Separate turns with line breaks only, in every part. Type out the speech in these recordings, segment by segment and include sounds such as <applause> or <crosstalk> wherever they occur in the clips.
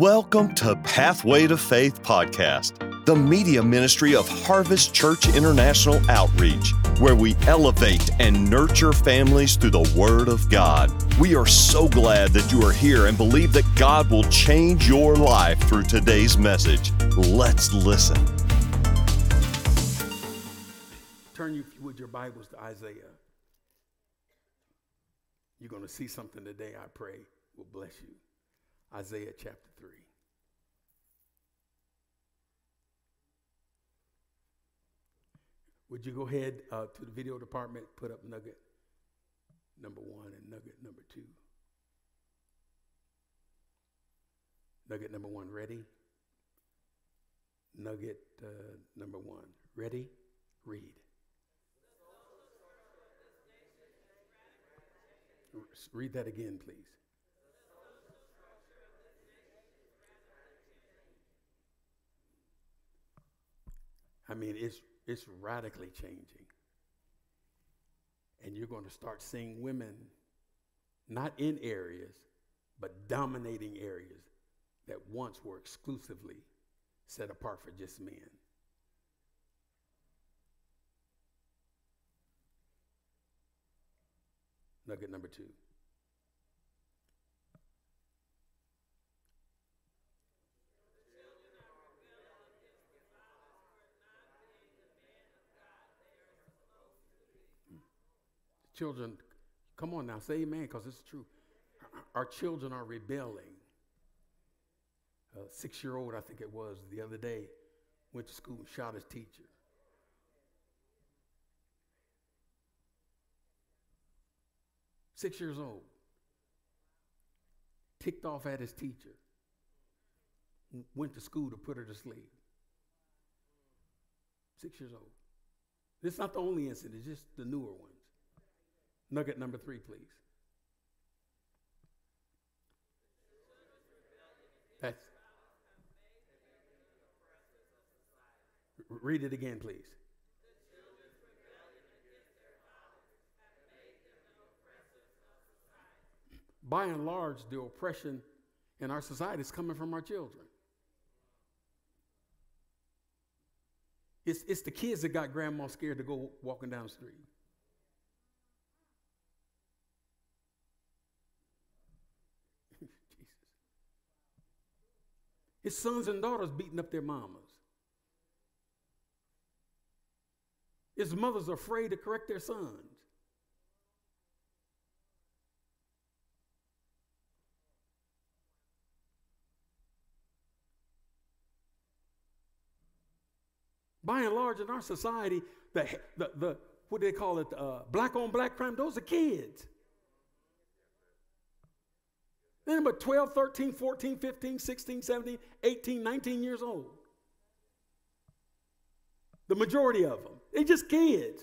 Welcome to Pathway to Faith podcast, the media ministry of Harvest Church International Outreach, where we elevate and nurture families through the Word of God. We are so glad that you are here and believe that God will change your life through today's message. Let's listen.
Turn you with your Bibles to Isaiah. You're going to see something today, I pray, will bless you. Isaiah chapter 3. Would you go ahead uh, to the video department, put up nugget number one and nugget number two? Nugget number one, ready? Nugget uh, number one, ready? Read. Read that again, please. I mean, it's, it's radically changing. And you're going to start seeing women not in areas, but dominating areas that once were exclusively set apart for just men. Nugget number two. Children, come on now, say amen, because it's true. Our children are rebelling. A six year old, I think it was, the other day, went to school and shot his teacher. Six years old. Ticked off at his teacher. Went to school to put her to sleep. Six years old. This is not the only incident, it's just the newer ones. Nugget number three, please. That's, read it again, please. By and large, the oppression in our society is coming from our children. It's, it's the kids that got grandma scared to go walking down the street. His sons and daughters beating up their mamas. His mothers afraid to correct their sons. By and large, in our society, the, the, the what do they call it, uh, black on black crime, those are kids. They're but 12, 13, 14, 15, 16, 17, 18, 19 years old. The majority of them. They're just kids.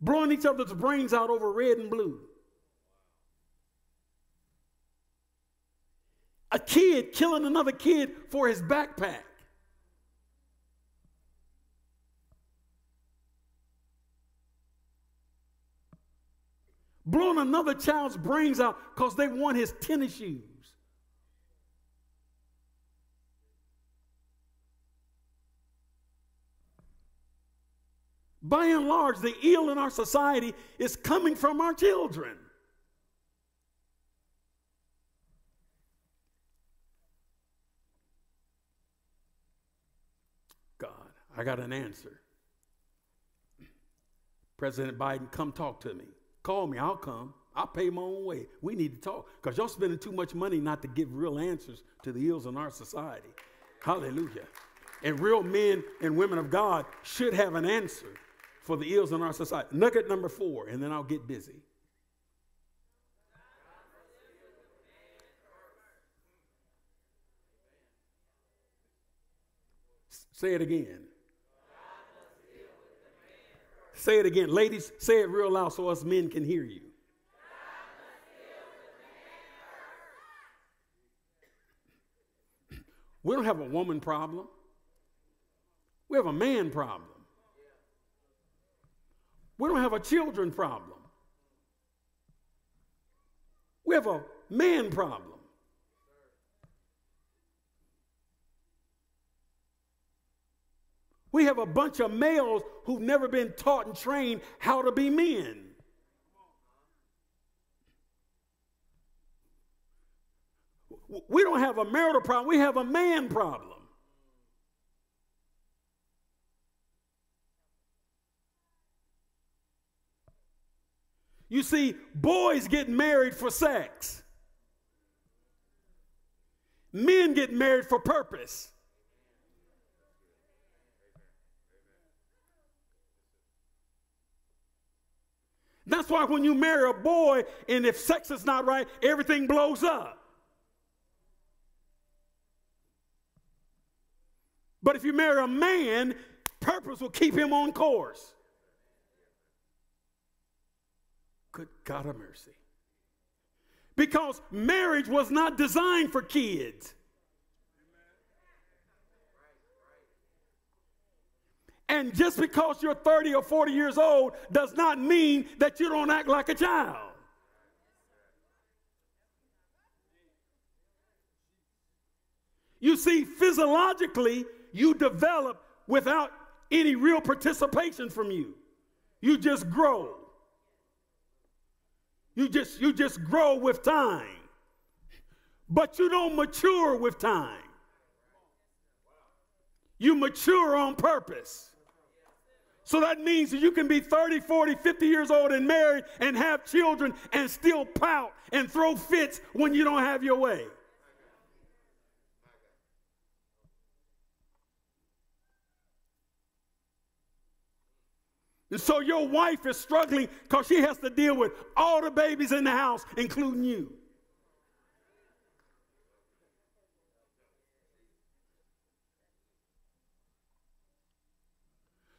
Blowing each other's brains out over red and blue. A kid killing another kid for his backpack. Blowing another child's brains out because they want his tennis shoes. By and large, the ill in our society is coming from our children. God, I got an answer. President Biden, come talk to me. Call me, I'll come. I'll pay my own way. We need to talk because y'all spending too much money not to give real answers to the ills in our society. Hallelujah. And real men and women of God should have an answer for the ills in our society. Nugget number four, and then I'll get busy. Say it again. Say it again. Ladies, say it real loud so us men can hear you. We don't have a woman problem. We have a man problem. We don't have a children problem. We have a man problem. We have a bunch of males who've never been taught and trained how to be men. We don't have a marital problem, we have a man problem. You see, boys get married for sex. Men get married for purpose. That's why when you marry a boy and if sex is not right, everything blows up. But if you marry a man, purpose will keep him on course. Good God of mercy. Because marriage was not designed for kids. And just because you're 30 or 40 years old does not mean that you don't act like a child. You see, physiologically, you develop without any real participation from you. You just grow. You just you just grow with time. But you don't mature with time. You mature on purpose. So that means that you can be 30, 40, 50 years old and married and have children and still pout and throw fits when you don't have your way. And so your wife is struggling because she has to deal with all the babies in the house, including you.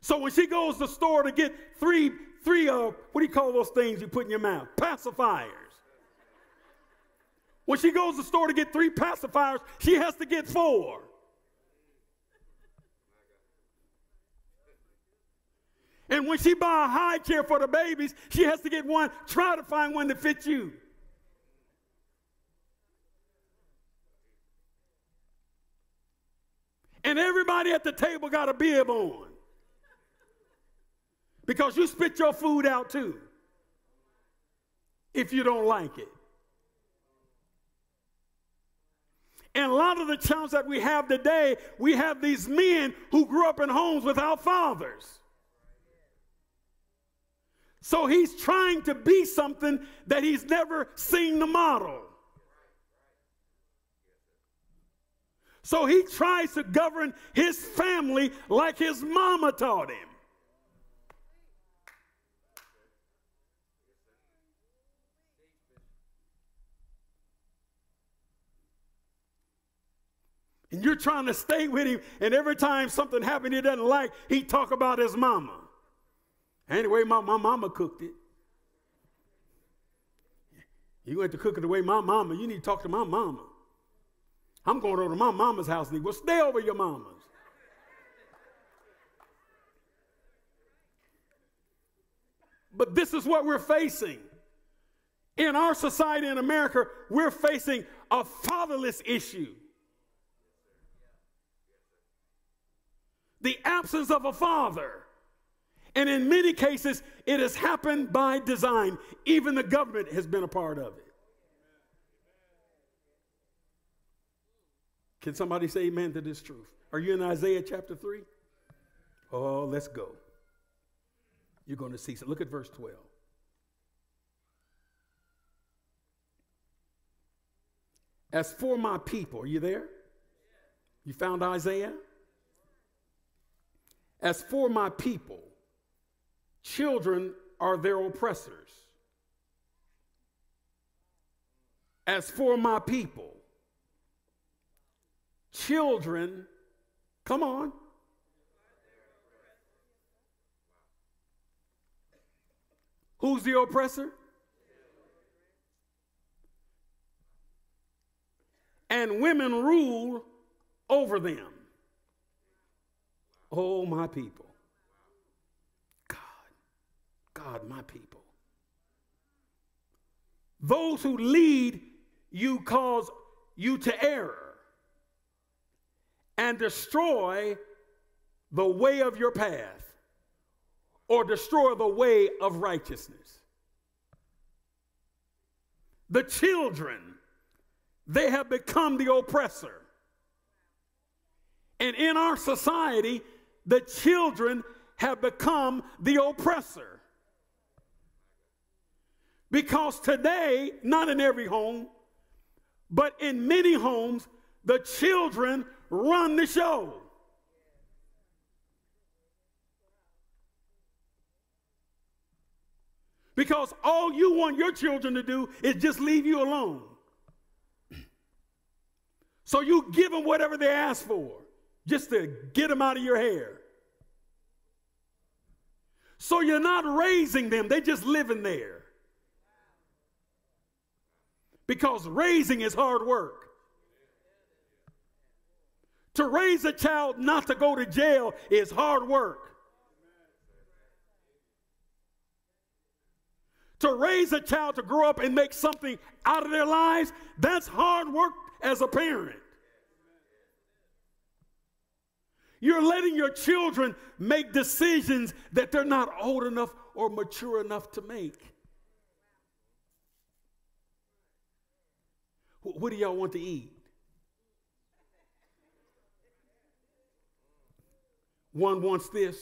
So when she goes to the store to get three, three, uh, what do you call those things you put in your mouth? Pacifiers. When she goes to the store to get three pacifiers, she has to get four. And when she buy a high chair for the babies, she has to get one, try to find one that fits you. And everybody at the table got a bib on because you spit your food out too if you don't like it. And a lot of the challenges that we have today, we have these men who grew up in homes without fathers. So he's trying to be something that he's never seen the model. So he tries to govern his family like his mama taught him. And you're trying to stay with him, and every time something happened he doesn't like, he talk about his mama. Anyway, my, my mama cooked it. You went to cook it the way my mama, you need to talk to my mama. I'm going over to my mama's house and he stay over your mama's. But this is what we're facing. In our society in America, we're facing a fatherless issue. The absence of a father. And in many cases, it has happened by design. Even the government has been a part of it. Can somebody say amen to this truth? Are you in Isaiah chapter 3? Oh, let's go. You're going to see. So look at verse 12. As for my people, are you there? You found Isaiah? As for my people, children are their oppressors. As for my people, children, come on. Who's the oppressor? And women rule over them. Oh, my people. God, God, my people. Those who lead you cause you to error and destroy the way of your path or destroy the way of righteousness. The children, they have become the oppressor. And in our society, the children have become the oppressor. Because today, not in every home, but in many homes, the children run the show. Because all you want your children to do is just leave you alone. So you give them whatever they ask for, just to get them out of your hair. So you're not raising them, they're just living there. Because raising is hard work. To raise a child not to go to jail is hard work. To raise a child to grow up and make something out of their lives, that's hard work as a parent. You're letting your children make decisions that they're not old enough or mature enough to make. What do y'all want to eat? One wants this,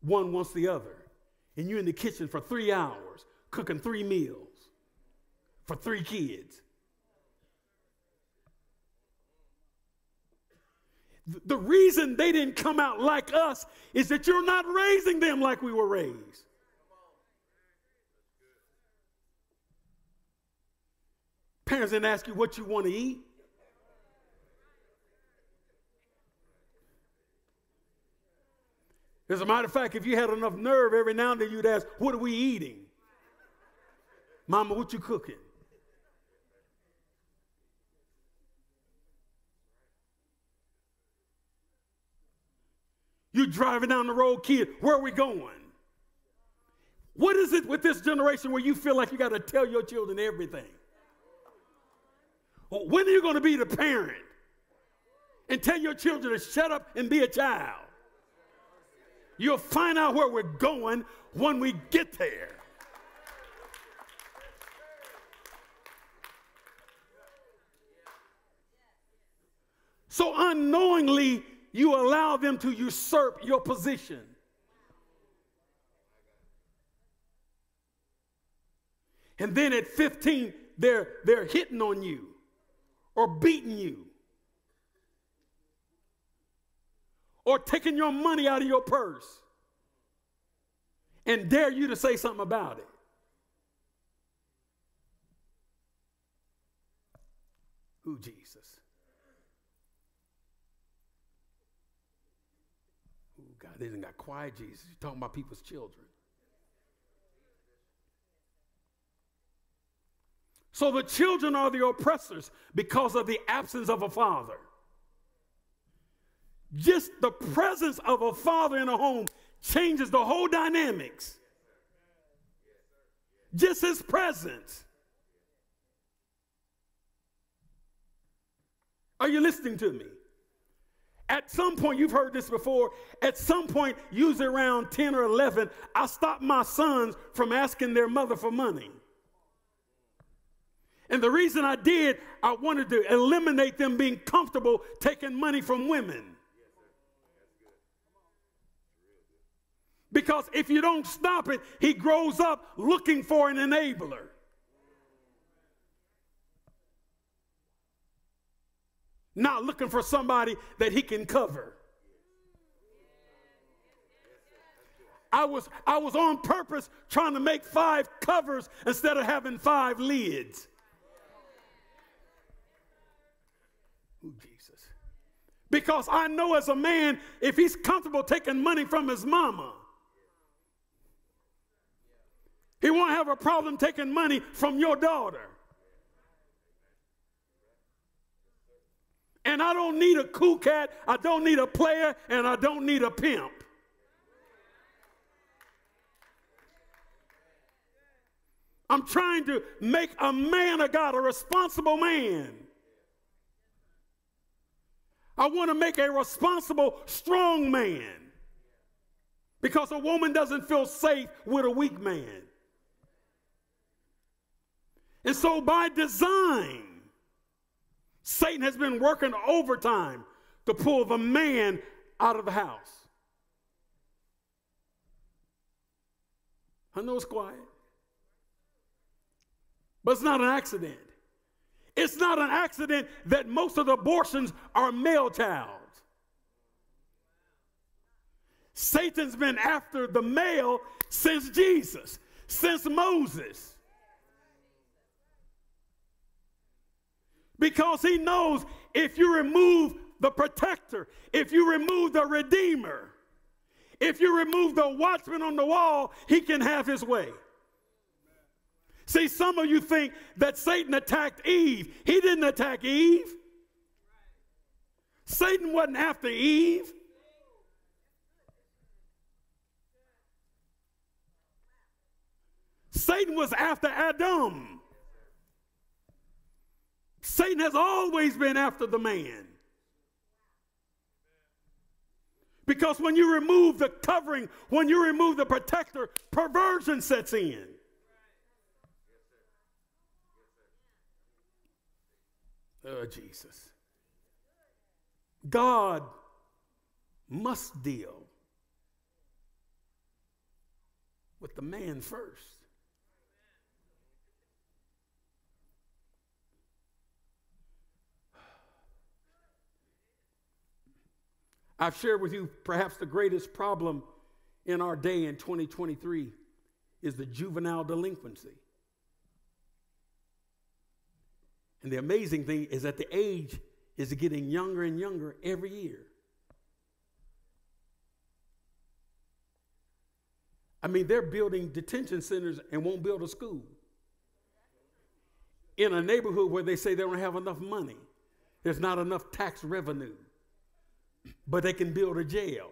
one wants the other. And you're in the kitchen for three hours cooking three meals for three kids. The reason they didn't come out like us is that you're not raising them like we were raised. Parents didn't ask you what you want to eat. As a matter of fact, if you had enough nerve, every now and then you'd ask, What are we eating? Mama, what you cooking? You driving down the road, kid, where are we going? What is it with this generation where you feel like you got to tell your children everything? When are you going to be the parent and tell your children to shut up and be a child? You'll find out where we're going when we get there. So unknowingly, you allow them to usurp your position. And then at 15, they're, they're hitting on you or beating you or taking your money out of your purse and dare you to say something about it. Who, Jesus? God, they didn't got quiet, Jesus. You're talking about people's children. So the children are the oppressors because of the absence of a father. Just the presence of a father in a home changes the whole dynamics. Just his presence. Are you listening to me? At some point, you've heard this before. At some point, usually around 10 or 11, I stopped my sons from asking their mother for money. And the reason I did, I wanted to eliminate them being comfortable taking money from women. Because if you don't stop it, he grows up looking for an enabler. Not looking for somebody that he can cover. I was, I was on purpose trying to make five covers instead of having five lids. Ooh, Jesus. Because I know as a man, if he's comfortable taking money from his mama, he won't have a problem taking money from your daughter. And I don't need a cool cat, I don't need a player, and I don't need a pimp. I'm trying to make a man of God, a responsible man. I want to make a responsible, strong man. Because a woman doesn't feel safe with a weak man. And so, by design, Satan has been working overtime to pull the man out of the house. I know it's quiet, but it's not an accident. It's not an accident that most of the abortions are male child. Satan's been after the male since Jesus, since Moses. Because he knows if you remove the protector, if you remove the redeemer, if you remove the watchman on the wall, he can have his way. See, some of you think that Satan attacked Eve. He didn't attack Eve. Satan wasn't after Eve. Satan was after Adam. Satan has always been after the man. Because when you remove the covering, when you remove the protector, perversion sets in. Oh, Jesus. God must deal with the man first. I've shared with you perhaps the greatest problem in our day in 2023 is the juvenile delinquency. And the amazing thing is that the age is getting younger and younger every year. I mean, they're building detention centers and won't build a school in a neighborhood where they say they don't have enough money. There's not enough tax revenue but they can build a jail.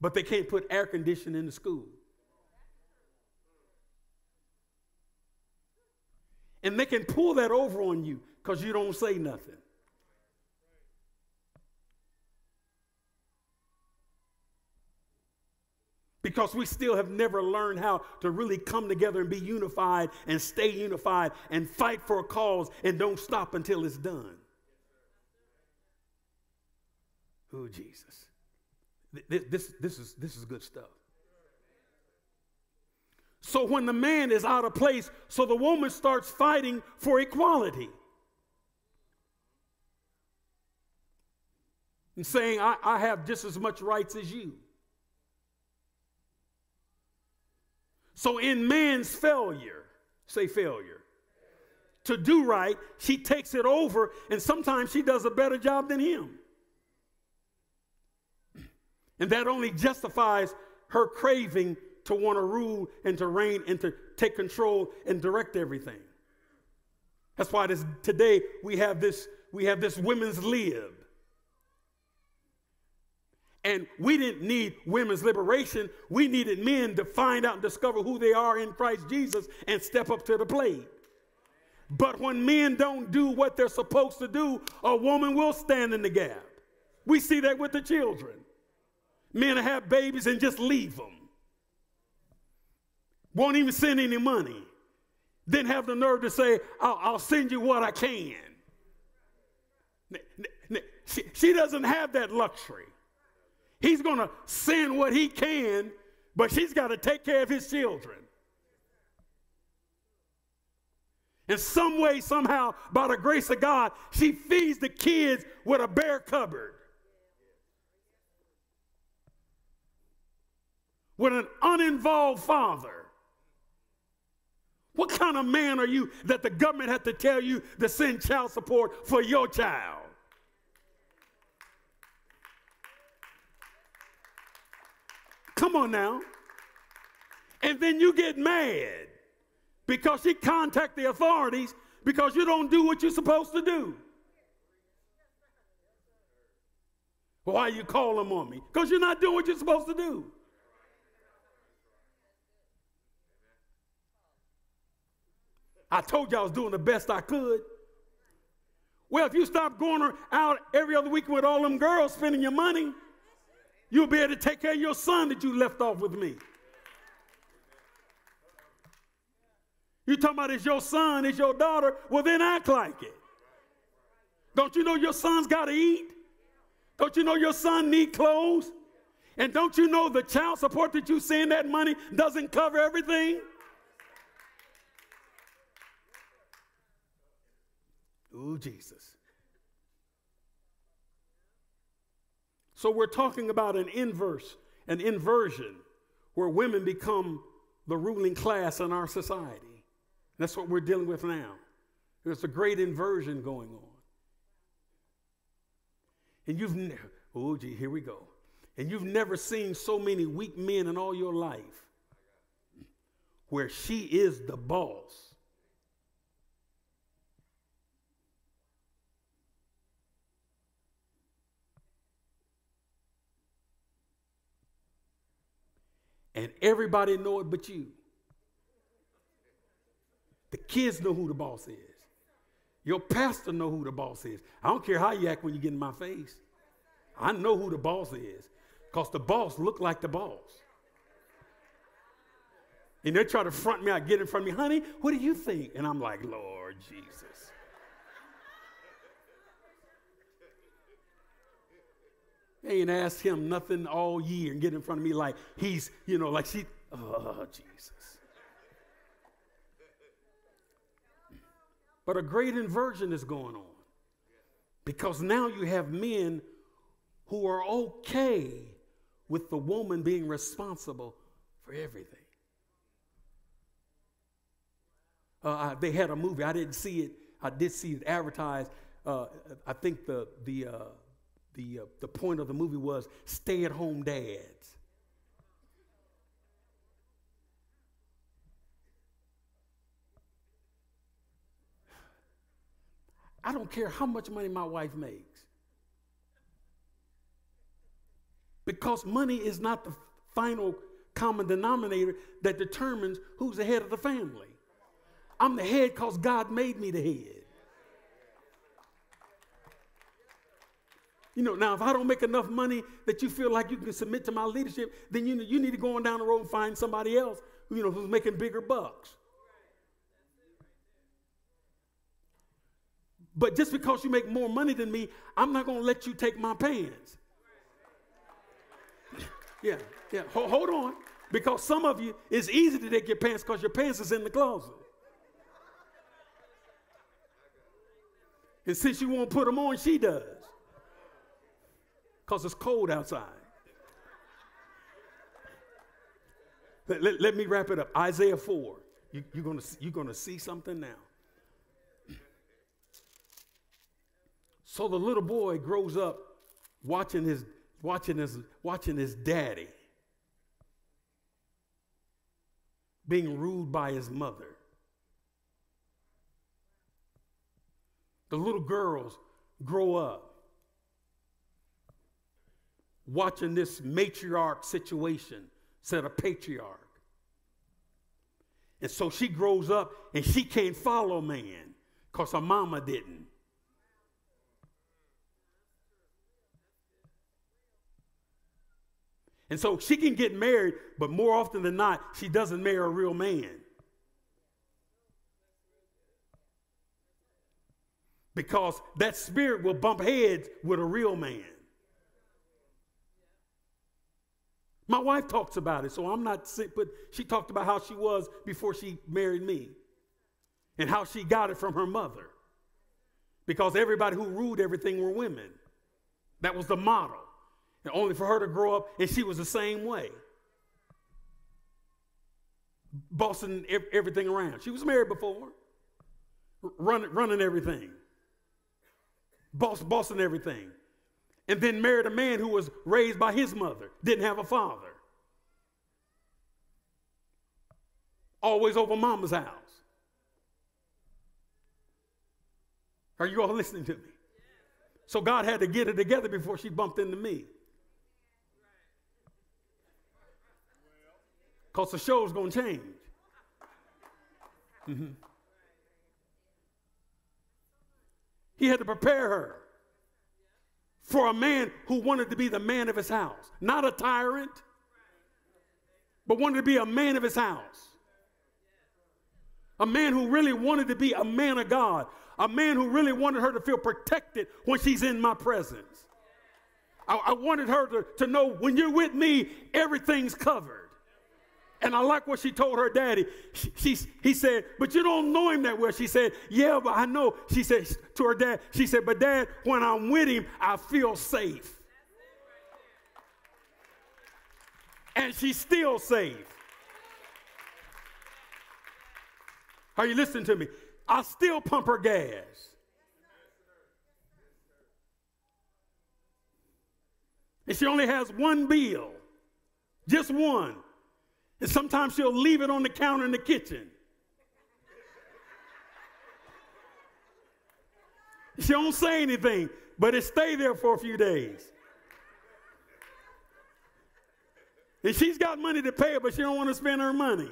But they can't put air conditioning in the school. And they can pull that over on you because you don't say nothing. Because we still have never learned how to really come together and be unified and stay unified and fight for a cause and don't stop until it's done. Oh, Jesus. This, this, this, is, this is good stuff. So when the man is out of place, so the woman starts fighting for equality. And saying, I, I have just as much rights as you. So in man's failure, say failure, to do right, she takes it over, and sometimes she does a better job than him. And that only justifies her craving to want to rule and to reign and to take control and direct everything. That's why this, today we have this we have this women's lib. And we didn't need women's liberation. We needed men to find out and discover who they are in Christ Jesus and step up to the plate. But when men don't do what they're supposed to do, a woman will stand in the gap. We see that with the children. Men to have babies and just leave them. Won't even send any money. Then have the nerve to say, I'll, I'll send you what I can. She, she doesn't have that luxury. He's going to send what he can, but she's got to take care of his children. In some way, somehow, by the grace of God, she feeds the kids with a bare cupboard. With an uninvolved father. What kind of man are you that the government had to tell you to send child support for your child? Come on now. And then you get mad because you contact the authorities because you don't do what you're supposed to do. Why you call them on me? Because you're not doing what you're supposed to do. I told you I was doing the best I could. Well, if you stop going out every other week with all them girls spending your money, you'll be able to take care of your son that you left off with me. You talking about it's your son, it's your daughter, well then act like it. Don't you know your son's got to eat? Don't you know your son need clothes? And don't you know the child support that you send that money doesn't cover everything? Ooh, Jesus. So we're talking about an inverse, an inversion, where women become the ruling class in our society. That's what we're dealing with now. There's a great inversion going on. And you've never, oh, gee, here we go. And you've never seen so many weak men in all your life where she is the boss. And everybody know it but you. The kids know who the boss is. Your pastor know who the boss is. I don't care how you act when you get in my face. I know who the boss is because the boss look like the boss. And they try to front me out, get in front of me, honey, what do you think? And I'm like, Lord Jesus. Ain't asked him nothing all year and get in front of me like he's, you know, like she, oh, Jesus. But a great inversion is going on because now you have men who are okay with the woman being responsible for everything. Uh, they had a movie. I didn't see it. I did see it advertised. Uh, I think the the uh, the uh, the point of the movie was stay-at-home dads. I don't care how much money my wife makes. Because money is not the final common denominator that determines who's the head of the family. I'm the head because God made me the head. You know, now if I don't make enough money that you feel like you can submit to my leadership, then you, you need to go on down the road and find somebody else, you know, who's making bigger bucks. But just because you make more money than me, I'm not going to let you take my pants. yeah, yeah. Hold, hold on. Because some of you, it's easy to take your pants because your pants is in the closet. And since you won't put them on, she does. Because it's cold outside. Let, let, let, me wrap it up. Isaiah 4. You, you're going you're gonna see something now. So the little boy grows up watching his, watching his, watching his daddy being ruled by his mother. The little girls grow up watching this matriarch situation instead of patriarch. And so she grows up and she can't follow man because her mama didn't. And so she can get married, but more often than not, she doesn't marry a real man. Because that spirit will bump heads with a real man. My wife talks about it, so I'm not sick, but she talked about how she was before she married me and how she got it from her mother. Because everybody who ruled everything were women. That was the model. And only for her to grow up and she was the same way. Bossing everything around. She was married before, running, running everything, boss, bossing everything. And then married a man who was raised by his mother, didn't have a father. Always over mama's house. Are you all listening to me? So God had to get it together before she bumped into me. because the show's going to change. Mm-hmm. He had to prepare her for a man who wanted to be the man of his house, not a tyrant, but wanted to be a man of his house. A man who really wanted to be a man of God, a man who really wanted her to feel protected when she's in my presence. I, I wanted her to, to know when you're with me, everything's covered. And I like what she told her daddy. She, she, he said, But you don't know him that well. She said, Yeah, but I know. She said to her dad, She said, But dad, when I'm with him, I feel safe. And she's still safe. Are you listening to me? I still pump her gas. And she only has one bill, just one. And sometimes she'll leave it on the counter in the kitchen. She don't say anything, but it stay there for a few days. And she's got money to pay it, but she don't want to spend her money.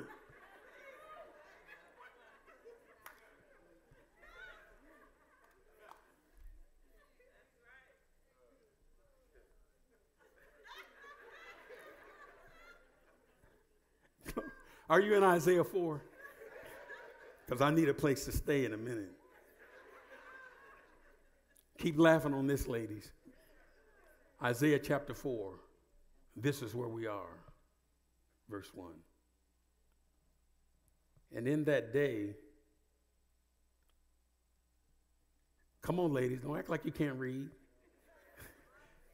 Are you in Isaiah 4? Because I need a place to stay in a minute. Keep laughing on this, ladies. Isaiah chapter 4. This is where we are. Verse 1. And in that day, come on, ladies, don't act like you can't read.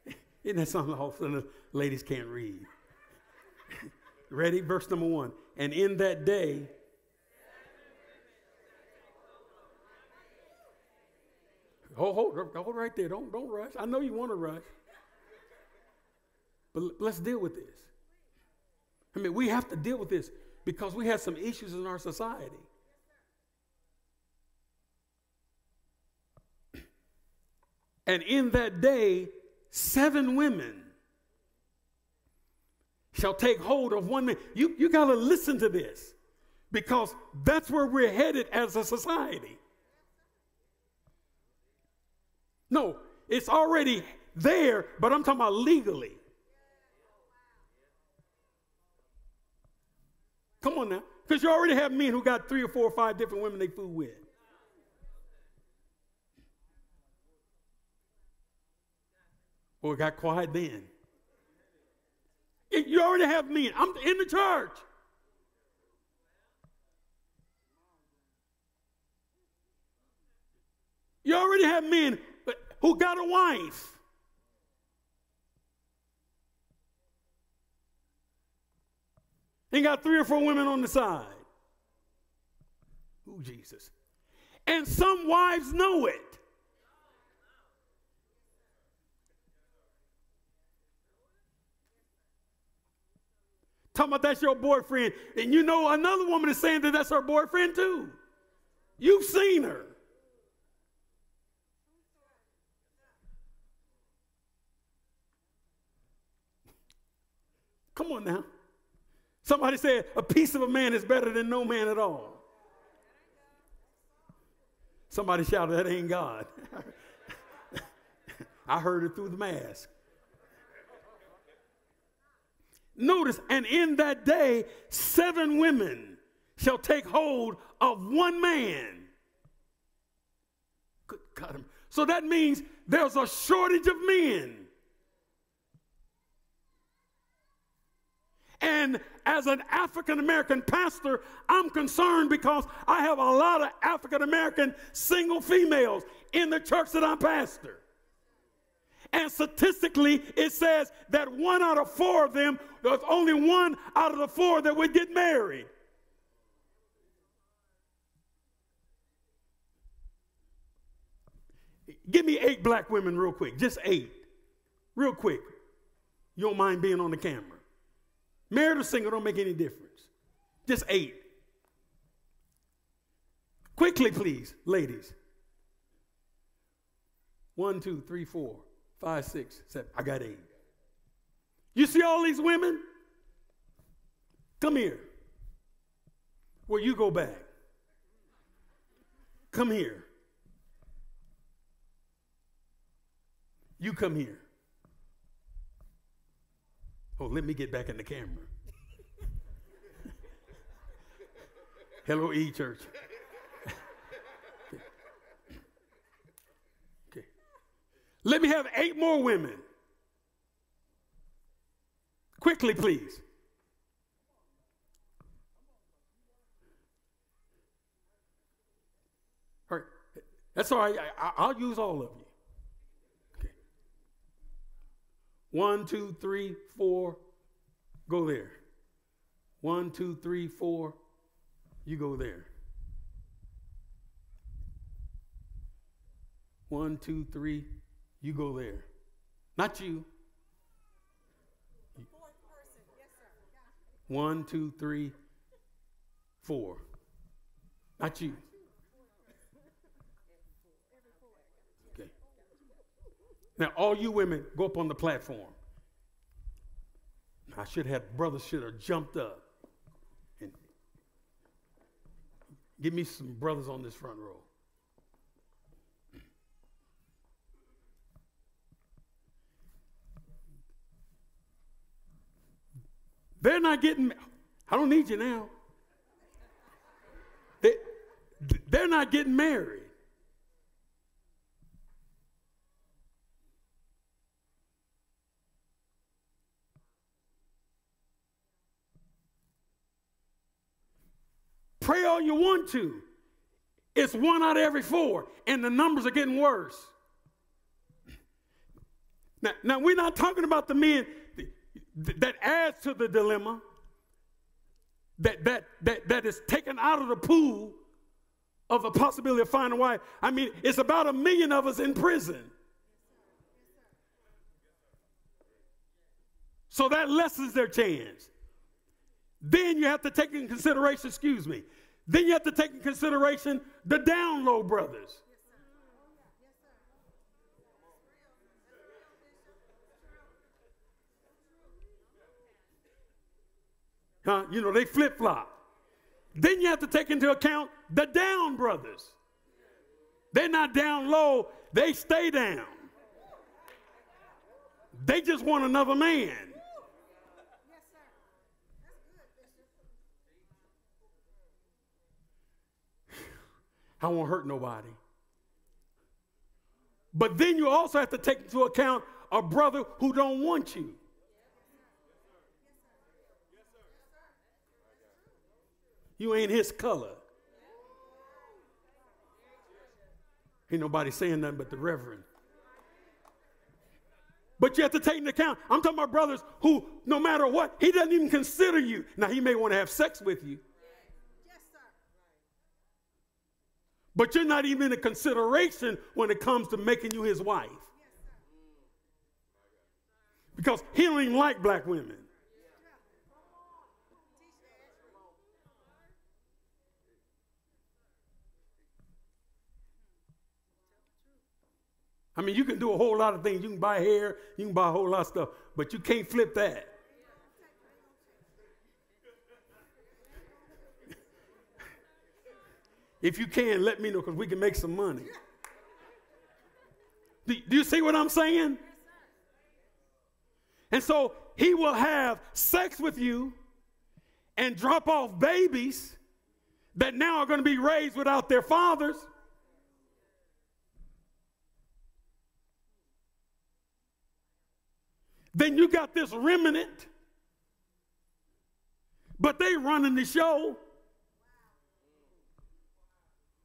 <laughs> Isn't that something all of a sudden ladies can't read? <laughs> Ready? Verse number one. And in that day, hold, hold, hold right there. Don't, don't rush. I know you want to rush. But let's deal with this. I mean, we have to deal with this because we have some issues in our society. And in that day, seven women shall take hold of one man. You, you got to listen to this because that's where we're headed as a society. No, it's already there, but I'm talking about legally. Come on now. Because you already have men who got three or four or five different women they fool with. Well, it got quiet then. You already have men. I'm in the church. You already have men who got a wife. And got three or four women on the side. Who Jesus? And some wives know it. Talking about that's your boyfriend. And you know another woman is saying that that's her boyfriend too. You've seen her. Come on now. Somebody said a piece of a man is better than no man at all. Somebody shouted, That ain't God. <laughs> I heard it through the mask. Notice, and in that day, seven women shall take hold of one man. Good God. So that means there's a shortage of men. And as an African American pastor, I'm concerned because I have a lot of African American single females in the church that I pastor. And statistically, it says that one out of four of them, there's only one out of the four that would get married. Give me eight black women, real quick. Just eight. Real quick. You don't mind being on the camera. Married or single don't make any difference. Just eight. Quickly, please, ladies. One, two, three, four five, six, seven. I got eight. You see all these women? Come here. Well, you go back. Come here. You come here. Oh, let me get back in the camera. <laughs> Hello, E Church. Let me have eight more women. Quickly, please. All right. That's all right. I, will use all of you. Okay. One, two, three, four. Go there. One, two, three, four. You go there. One, two, three. You go there. Not you. One, two, three, four. Not you. Okay. Now, all you women, go up on the platform. I should have, brothers should have jumped up. And give me some brothers on this front row. They're not getting, I don't need you now. They, they're not getting married. Pray all you want to. It's one out of every four, and the numbers are getting worse. Now, now we're not talking about the men that adds to the dilemma that, that, that, that is taken out of the pool of the possibility of finding a wife. I mean, it's about a million of us in prison. So that lessens their chance. Then you have to take in consideration, excuse me, then you have to take in consideration the down low brothers. Huh? You know, they flip flop. Then you have to take into account the down brothers. They're not down low, they stay down. They just want another man. <sighs> I won't hurt nobody. But then you also have to take into account a brother who don't want you. You ain't his color. Ain't nobody saying nothing but the reverend. But you have to take into account, I'm talking about brothers who, no matter what, he doesn't even consider you. Now, he may want to have sex with you. But you're not even a consideration when it comes to making you his wife. Because he don't even like black women. I mean, you can do a whole lot of things. You can buy hair, you can buy a whole lot of stuff, but you can't flip that. <laughs> if you can, let me know because we can make some money. Do, do you see what I'm saying? And so he will have sex with you and drop off babies that now are going to be raised without their fathers. Then you got this remnant, but they running the show.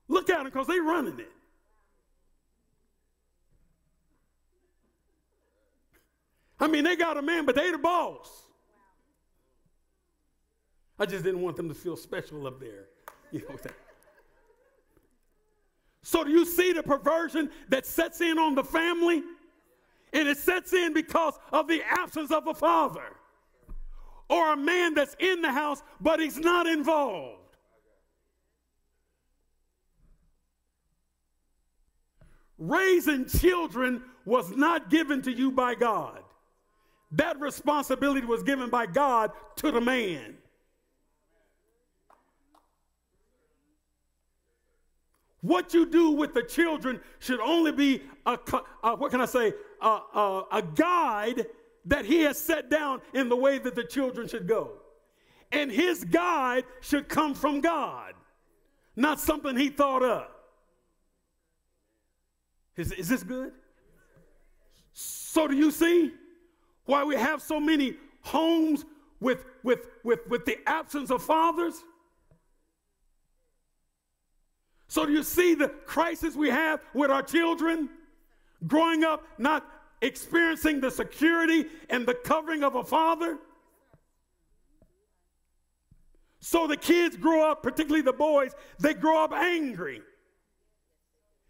Look at them because they running it. I mean, they got a man, but they the boss. I just didn't want them to feel special up there. <laughs> You know So do you see the perversion that sets in on the family? And it sets in because of the absence of a father or a man that's in the house, but he's not involved. Raising children was not given to you by God. That responsibility was given by God to the man. What you do with the children should only be a, uh, what can I say, uh, uh, a guide that he has set down in the way that the children should go. And his guide should come from God, not something he thought up. Is, is this good? So, do you see why we have so many homes with, with, with, with the absence of fathers? So, do you see the crisis we have with our children? Growing up, not experiencing the security and the covering of a father? So the kids grow up, particularly the boys, they grow up angry.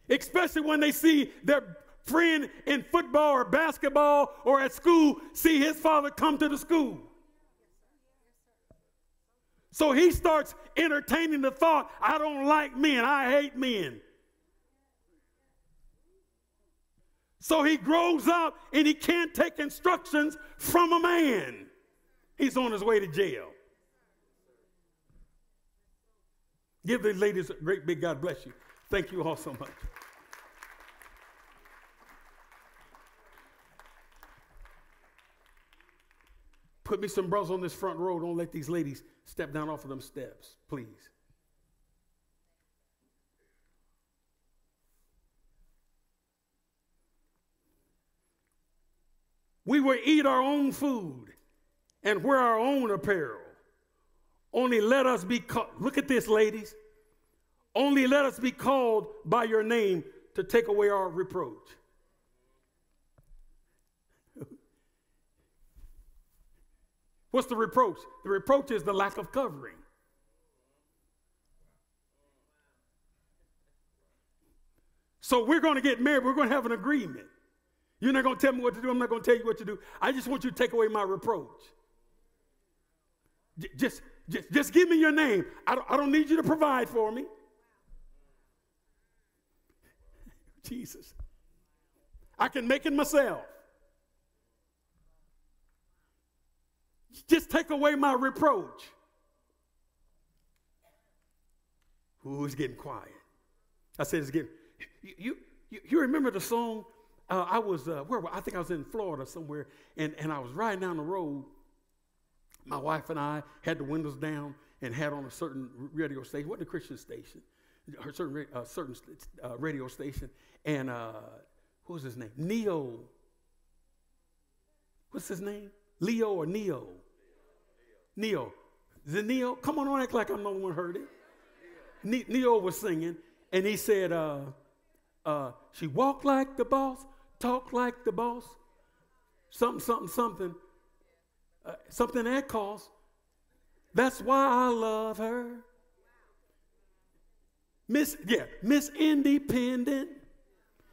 Especially when they see their friend in football or basketball or at school see his father come to the school. So he starts entertaining the thought, I don't like men, I hate men. So he grows up and he can't take instructions from a man. He's on his way to jail. Give the ladies a great big God bless you. Thank you all so much. Put me some brothers on this front row. Don't let these ladies step down off of them steps, please. We will eat our own food and wear our own apparel. Only let us be called, look at this, ladies. Only let us be called by your name to take away our reproach. What's the reproach? The reproach is the lack of covering. So we're going to get married, we're going to have an agreement. You're not going to tell me what to do. I'm not going to tell you what to do. I just want you to take away my reproach. J- just, just, just give me your name. I don't, I don't need you to provide for me. <laughs> Jesus. I can make it myself. Just take away my reproach. Who's getting quiet? I said it's getting. You, you, you remember the song uh, I was uh, where I think I was in Florida somewhere, and, and I was riding down the road. My wife and I had the windows down and had on a certain radio station, wasn't a Christian station, a certain uh, certain uh, radio station, and uh, what was his name? Ne-Yo. What's his name? Leo or Ne-Yo? Ne-Yo. Is it Ne-Yo? Come on, don't act like I'm the one heard it. Ne- Ne-Yo was singing, and he said, uh, uh, "She walked like the boss, talk like the boss, something, something, something, uh, something that costs. That's why I love her. Miss, yeah, Miss Independent.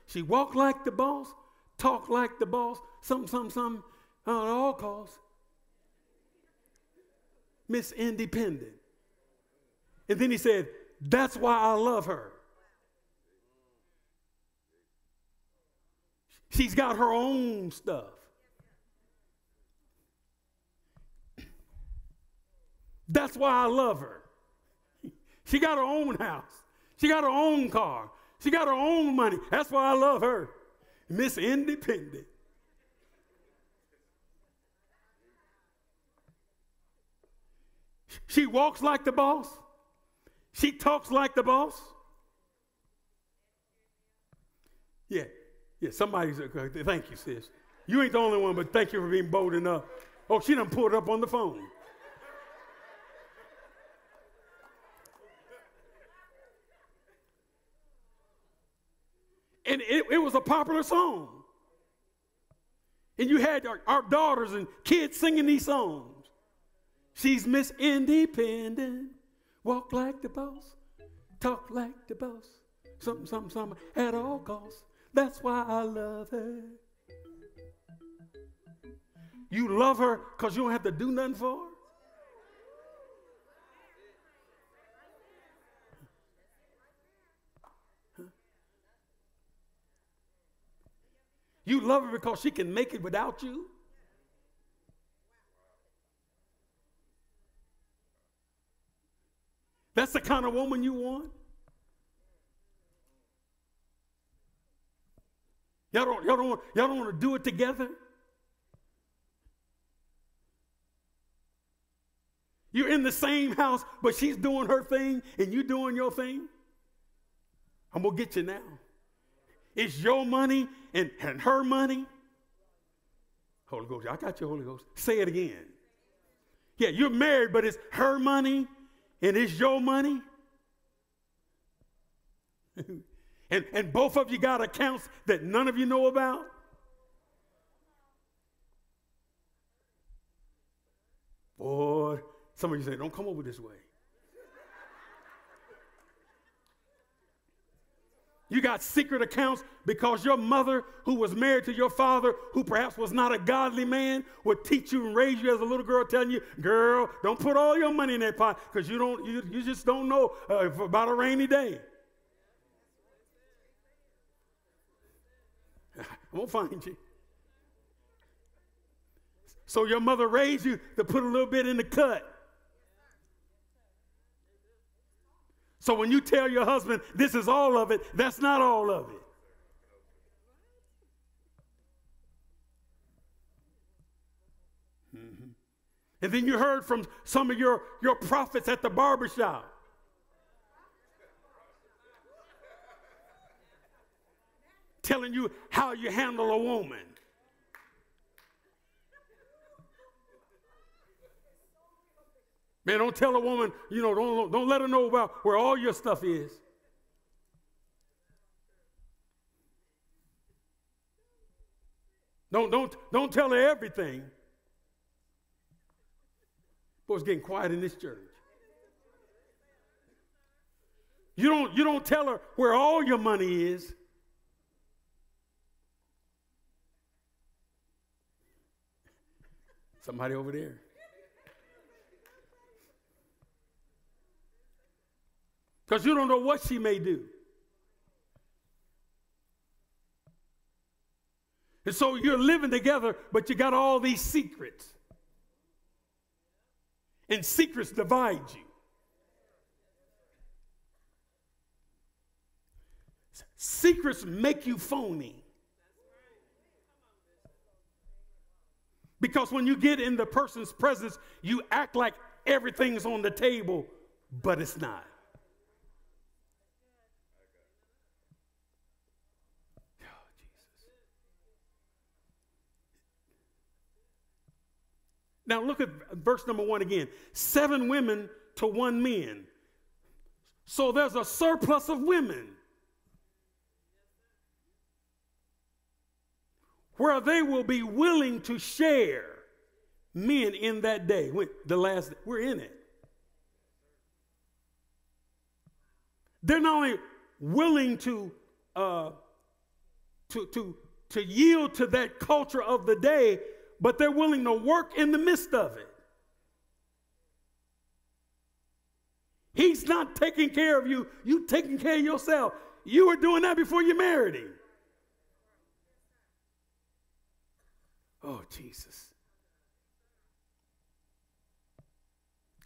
She walk like the boss, talk like the boss, something, something, something, at all costs. Miss Independent. And then he said, That's why I love her. She's got her own stuff. That's why I love her. She got her own house. She got her own car. She got her own money. That's why I love her. Miss Independent. She walks like the boss. She talks like the boss. Yeah, yeah, somebody's, thank you, sis. You ain't the only one, but thank you for being bold enough. Oh, she done pulled up on the phone. And it, it was a popular song. And you had our, our daughters and kids singing these songs. She's Miss Independent, walk like the boss, talk like the boss, something, something, something, at all costs. That's why I love her. You love her because you don't have to do nothing for her? You love her because she can make it without you? That's the kind of woman you want? Y'all don't, y'all don't, want, y'all don't want to do it together? You're in the same house, but she's doing her thing and you doing your thing? I'm going to get you now. It's your money and, and her money. Holy Ghost, I got you, Holy Ghost. Say it again. Yeah, you're married, but it's her money and it's your money. <laughs> and, and both of you got accounts that none of you know about. Boy, some of you say, don't come over this way. You got secret accounts because your mother, who was married to your father, who perhaps was not a godly man, would teach you and raise you as a little girl, telling you, "Girl, don't put all your money in that pot because you don't, you, you just don't know uh, about a rainy day." <laughs> I'm gonna find you. So your mother raised you to put a little bit in the cut. So when you tell your husband this is all of it, that's not all of it. Mm-hmm. And then you heard from some of your, your prophets at the barbershop. telling you how you handle a woman. Man, don't tell a woman, you know, don't, don't let her know about where all your stuff is. Don't, don't, don't tell her everything. Boy, it's getting quiet in this church. You don't, you don't tell her where all your money is. Somebody over there. Because you don't know what she may do. And so you're living together, but you got all these secrets. And secrets divide you. Secrets make you phony. Because when you get in the person's presence, you act like everything's on the table, but it's not. Now look at verse number one again. Seven women to one man. So there's a surplus of women. Where they will be willing to share men in that day. When, the last we're in it. They're not only willing to uh, to to to yield to that culture of the day, but they're willing to work in the midst of it. He's not taking care of you, you taking care of yourself. You were doing that before you married him. Oh, Jesus.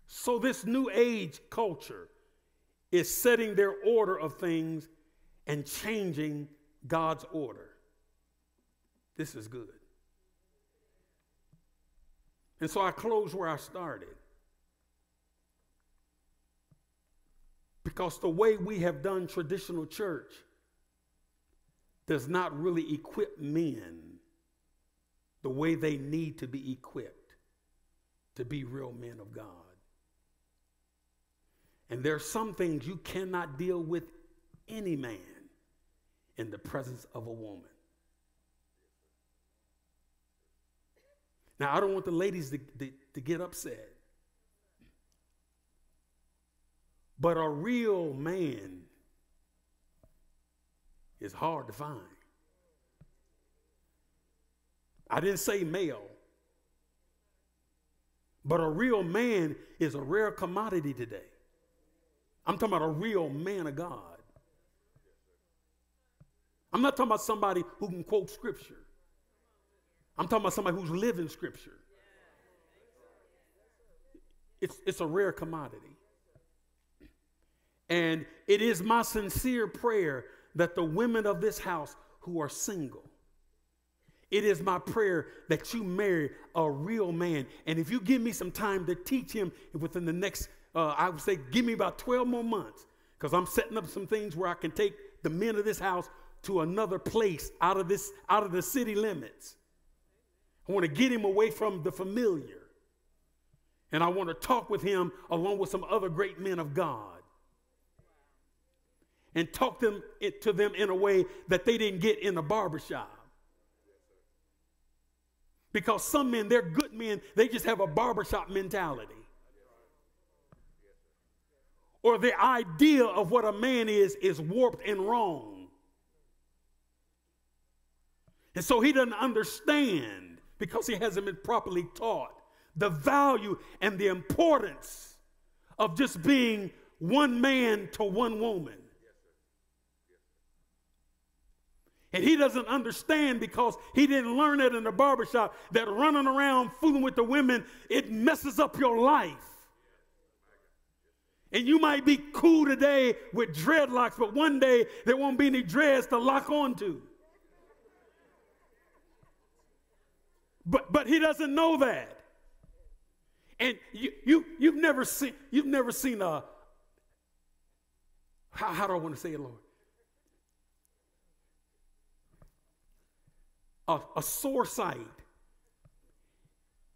So, this new age culture is setting their order of things and changing God's order. This is good. And so I close where I started. Because the way we have done traditional church does not really equip men the way they need to be equipped to be real men of God. And there are some things you cannot deal with any man in the presence of a woman. Now, I don't want the ladies to, to, to get upset. But a real man is hard to find. I didn't say male, but a real man is a rare commodity today. I'm talking about a real man of God. I'm not talking about somebody who can quote scripture. I'm talking about somebody who's living scripture. It's, it's a rare commodity. And it is my sincere prayer that the women of this house who are single, It is my prayer that you marry a real man. And if you give me some time to teach him within the next, uh, I would say, give me about 12 more months, because I'm setting up some things where I can take the men of this house to another place out of this, out of the city limits. I want to get him away from the familiar. And I want to talk with him along with some other great men of God. And talk them to them in a way that they didn't get in the barbershop. Because some men, they're good men, they just have a barbershop mentality. Or the idea of what a man is is warped and wrong. And so he doesn't understand because he hasn't been properly taught the value and the importance of just being one man to one woman. And he doesn't understand because he didn't learn it in the barbershop that running around fooling with the women, it messes up your life. And you might be cool today with dreadlocks, but one day there won't be any dreads to lock onto. But, but he doesn't know that. And you, you, you've never seen, you've never seen a, how, how do I want to say it, Lord? A, a sore sight.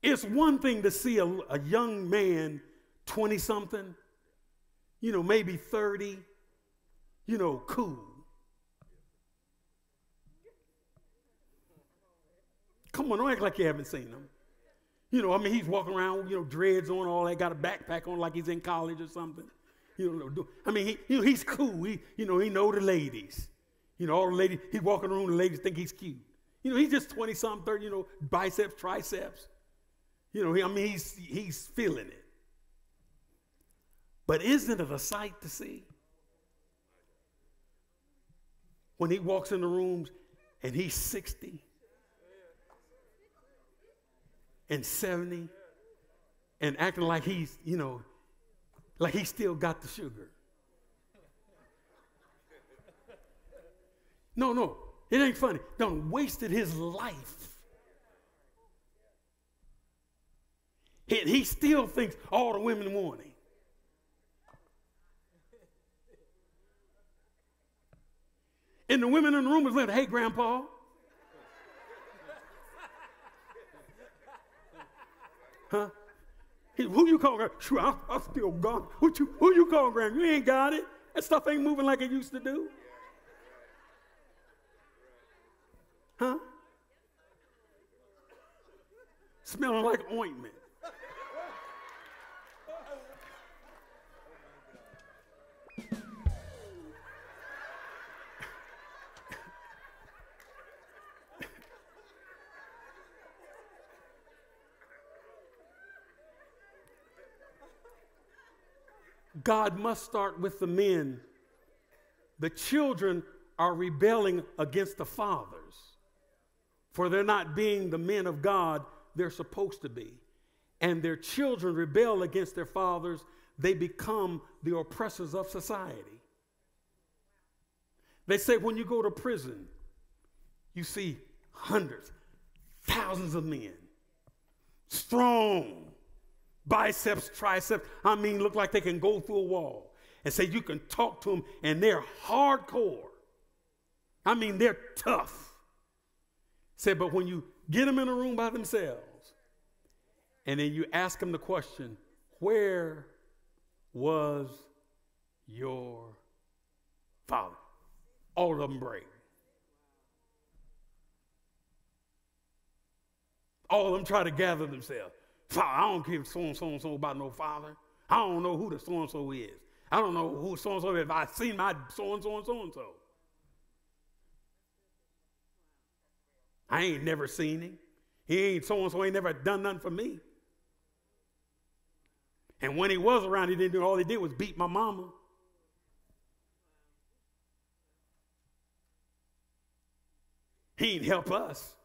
It's one thing to see a, a young man, 20 something, you know, maybe 30, you know, cool. Come on, don't act like you haven't seen him. You know, I mean, he's walking around, you know, dreads on, all that, got a backpack on like he's in college or something. You know, I mean, he, you know, he's cool. He, you know, he know the ladies. You know, all the ladies, he walking around, the ladies think he's cute. You know, he's just 20 something, 30, you know, biceps, triceps. You know, he, I mean, he's, he's feeling it. But isn't it a sight to see? When he walks in the rooms and he's 60 and 70 and acting like he's, you know, like he still got the sugar. No, no, it ain't funny. Done wasted his life. He, he still thinks all the women want him. And the women in the room was like, hey, Grandpa, Huh? He, who you calling? Sure, I, I still gone. What you, who you calling, Graham? You ain't got it. That stuff ain't moving like it used to do. Huh? Smelling like ointment. God must start with the men. The children are rebelling against the fathers, for they're not being the men of God they're supposed to be. And their children rebel against their fathers, they become the oppressors of society. They say when you go to prison, you see hundreds, thousands of men, strong, biceps, triceps. I mean, look like they can go through a wall. And say you can talk to them and they're hardcore. I mean, they're tough. Say, but when you get them in a room by themselves and then you ask them the question, where was your father? All of them break. All of them try to gather themselves. I don't care so and so and so about no father. I don't know who the so and so is. I don't know who so and so is. I seen my so and so and so and so. I ain't never seen him. He ain't so and so ain't never done nothing for me. And when he was around, he didn't do all he did was beat my mama. He ain't help us.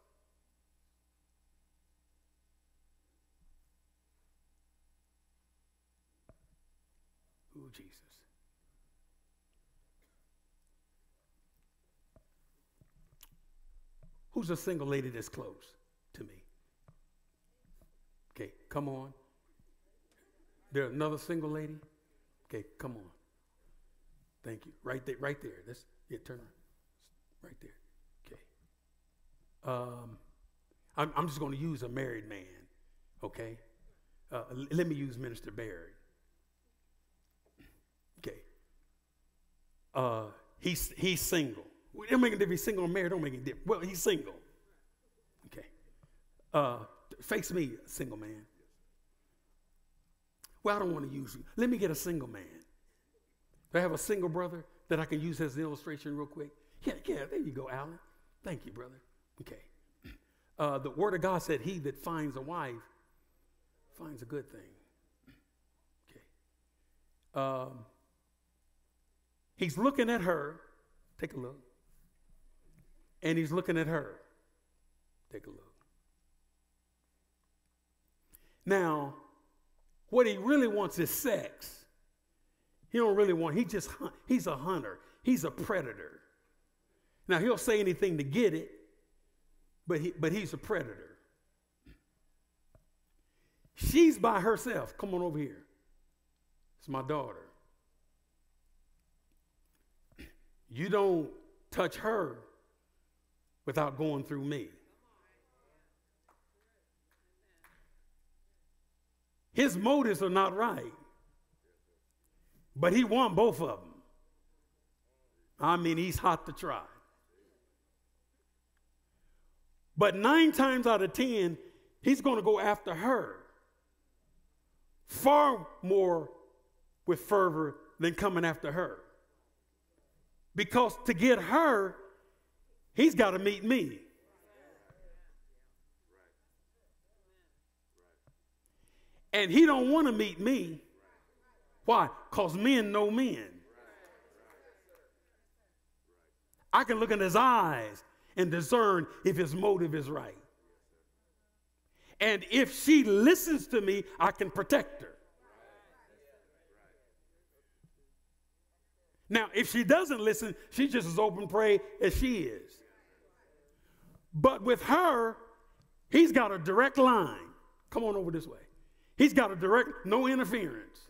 Who's a single lady that's close to me? Okay, come on. There another single lady? Okay, come on. Thank you. Right there, right there. That's yeah, turn around. right there. Okay. Um, I'm, I'm just going to use a married man. Okay. Uh, let me use Minister Barry. Okay. Uh, he's he's single. It don't make a difference. He's single or married. Don't make a difference. Well, he's single. Okay. Uh, face me, single man. Well, I don't want to use you. Let me get a single man. Do I have a single brother that I can use as an illustration real quick? Yeah, yeah, there you go, Alan. Thank you, brother. Okay. Uh, the word of God said, He that finds a wife finds a good thing. Okay. Um, he's looking at her. Take a look. And he's looking at her. Take a look. Now, what he really wants is sex. He don't really want, he just, he's a hunter. He's a predator. Now, he'll say anything to get it, but, he, but he's a predator. She's by herself. Come on over here. It's my daughter. You don't touch her without going through me. His motives are not right. But he won both of them. I mean, he's hot to try. But nine times out of ten, he's going to go after her far more with fervor than coming after her. Because to get her, he's got to meet me. And he don't want to meet me why? Because men know men. I can look in his eyes and discern if his motive is right. And if she listens to me, I can protect her. Now, if she doesn't listen, she's just as open prey as she is. But with her, he's got a direct line. Come on over this way. He's got a direct, no interference.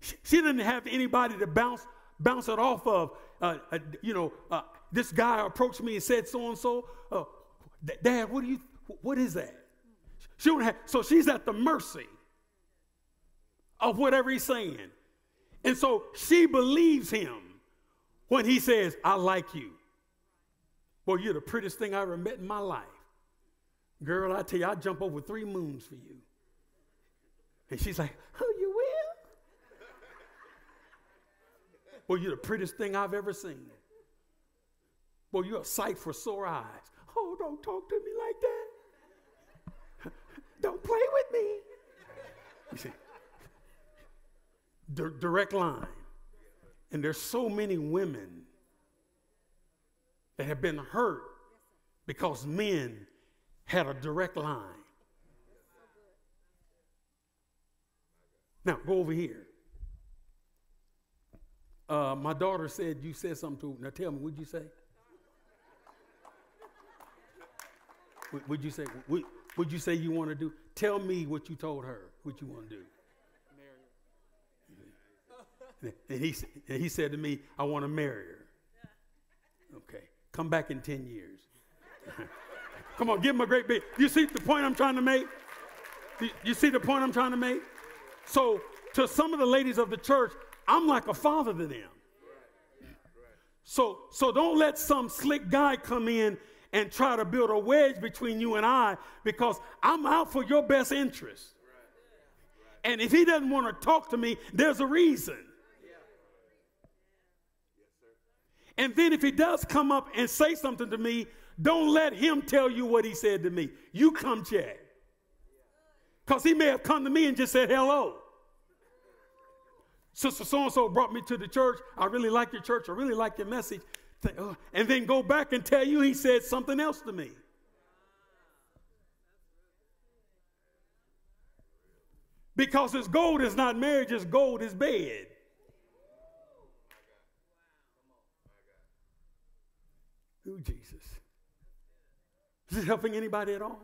She didn't have anybody to bounce bounce it off of. Uh, uh, you know, uh, this guy approached me and said so and so. Dad, what do you? What is that? She don't have. So she's at the mercy of whatever he's saying, and so she believes him when he says, "I like you." Well, you're the prettiest thing I ever met in my life. Girl, I tell you, I'd jump over three moons for you. And she's like, Oh, you will Well, you're the prettiest thing I've ever seen. Well, you're a sight for sore eyes. Oh, don't talk to me like that. don't play with me. You see, D- direct line. And there's so many women that have been hurt because men had a direct line. Now, go over here. Uh, my daughter said you said something to. her. Now tell me, what'd you say? Would you say? Would you say you want to do? Tell me what you told her. What you want to do? And he and he said to me, "I want to marry her." Okay, come back in ten years. <laughs> come on, give him a great big. You see the point I'm trying to make? You, you see the point I'm trying to make? So, to some of the ladies of the church, I'm like a father to them. So, so don't let some slick guy come in and try to build a wedge between you and I because I'm out for your best interest. And if he doesn't want to talk to me, there's a reason. And then if he does come up and say something to me, don't let him tell you what he said to me. You come check. Because he may have come to me and just said hello. Sister so and so brought me to the church. I really like your church. I really like your message. Uh, and then go back and tell you he said something else to me. Because his gold is not marriage, his gold is bed. Ooh, Jesus. Is it helping anybody at all?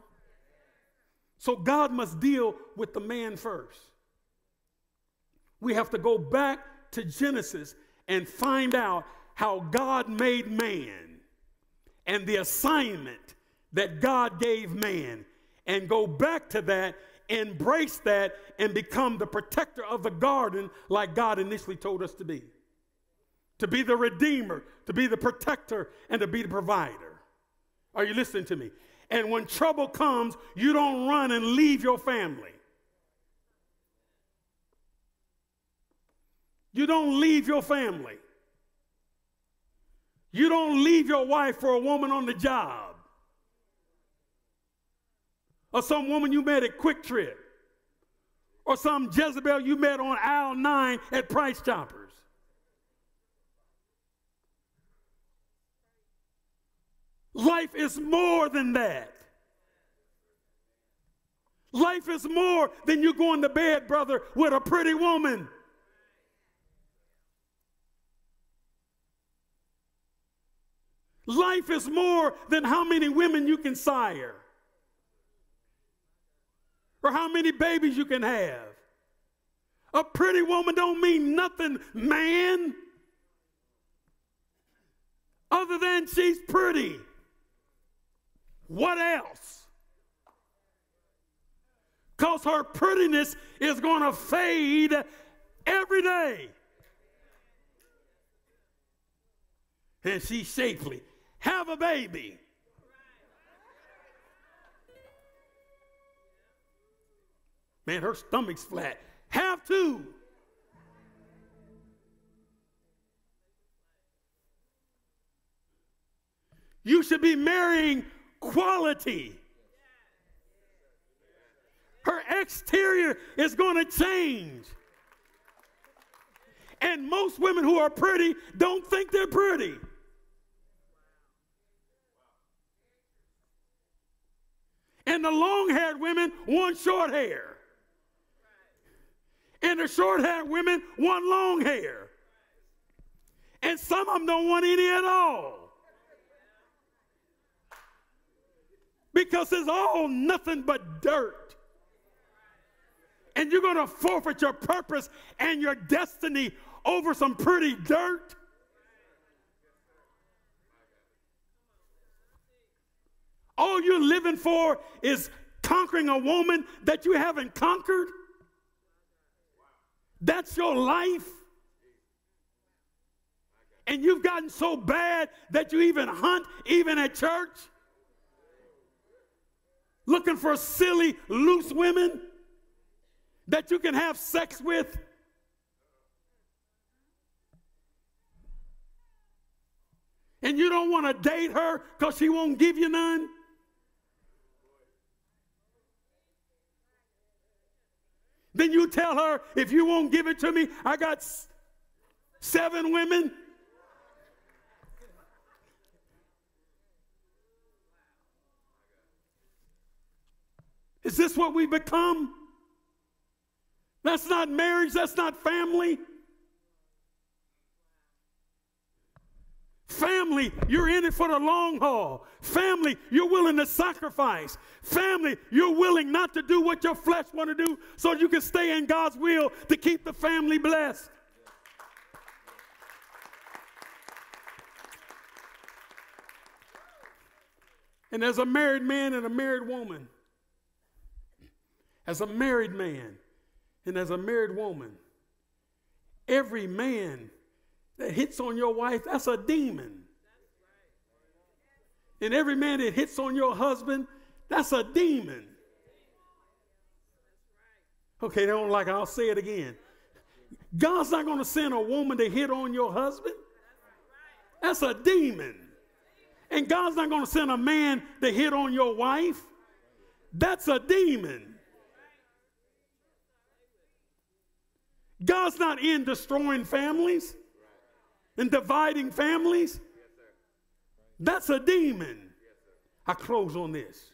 So God must deal with the man first. We have to go back to Genesis and find out how God made man and the assignment that God gave man and go back to that, embrace that, and become the protector of the garden like God initially told us to be. To be the redeemer, to be the protector, and to be the provider. Are you listening to me? And when trouble comes, you don't run and leave your family. You don't leave your family. You don't leave your wife for a woman on the job. Or some woman you met at QuikTrip Or some Jezebel you met on aisle 9 at Price Choppers. Life is more than that. Life is more than you going to bed, brother, with a pretty woman. Life is more than how many women you can sire or how many babies you can have. A pretty woman don't mean nothing, man, other than she's pretty. What else? Because her prettiness is going to fade every day. And she's shapely have a baby. Man, her stomach's flat. Have two. You should be marrying quality. Her exterior is going to change. And most women who are pretty don't think they're pretty. And the long haired women want short hair. And the short haired women want long hair. And some of them don't want any at all. Because it's all nothing but dirt. And you're going to forfeit your purpose and your destiny over some pretty dirt. All you're living for is conquering a woman that you haven't conquered? That's your life? And you've gotten so bad that you even hunt, even at church? Looking for silly, loose women that you can have sex with? And you don't want to date her because she won't give you none? Then you tell her, if you won't give it to me, I got seven women. Is this what we become? That's not marriage, that's not family. Family, you're in it for the long haul. Family, you're willing to sacrifice. Family, you're willing not to do what your flesh want to do so you can stay in God's will to keep the family blessed. And as a married man and a married woman, as a married man and as a married woman, every man that hits on your wife, that's a demon. And every man that hits on your husband, that's a demon. Okay, they don't like it. I'll say it again. God's not going to send a woman to hit on your husband. That's a demon. And God's not going to send a man to hit on your wife. That's a demon. God's not in destroying families and dividing families. That's a demon. I close on this.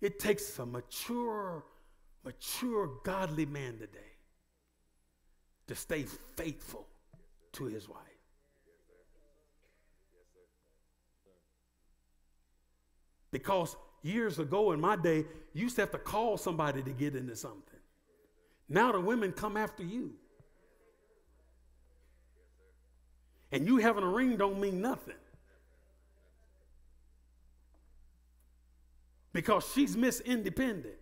It takes a mature, mature, godly man today to stay faithful to his wife. Because years ago in my day, you used to have to call somebody to get into something. Now the women come after you. And you having a ring don't mean nothing. Because she's Miss Independent.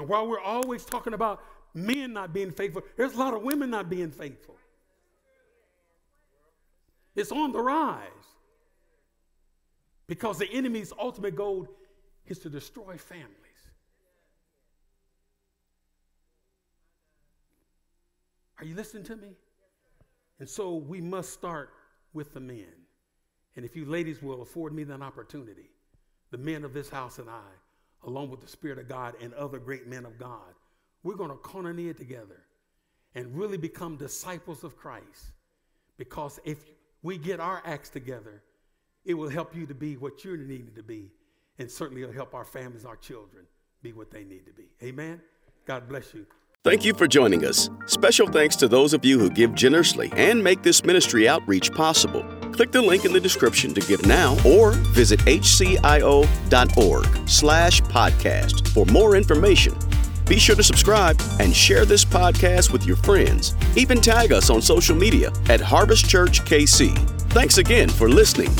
And while we're always talking about men not being faithful, there's a lot of women not being faithful. It's on the rise. Because the enemy's ultimate goal is to destroy families. Are you listening to me? And so we must start with the men. And if you ladies will afford me that opportunity, the men of this house and I, along with the Spirit of God and other great men of God, we're going to koinonia together and really become disciples of Christ. Because if we get our acts together, it will help you to be what you're to be. And certainly it'll help our families, our children, be what they need to be. Amen. God bless you.
Thank you for joining us. Special thanks to those of you who give generously and make this ministry outreach possible. Click the link in the description to give now or visit hcio.org slash podcast for more information. Be sure to subscribe and share this podcast with your friends. Even tag us on social media at Harvest Church KC. Thanks again for listening.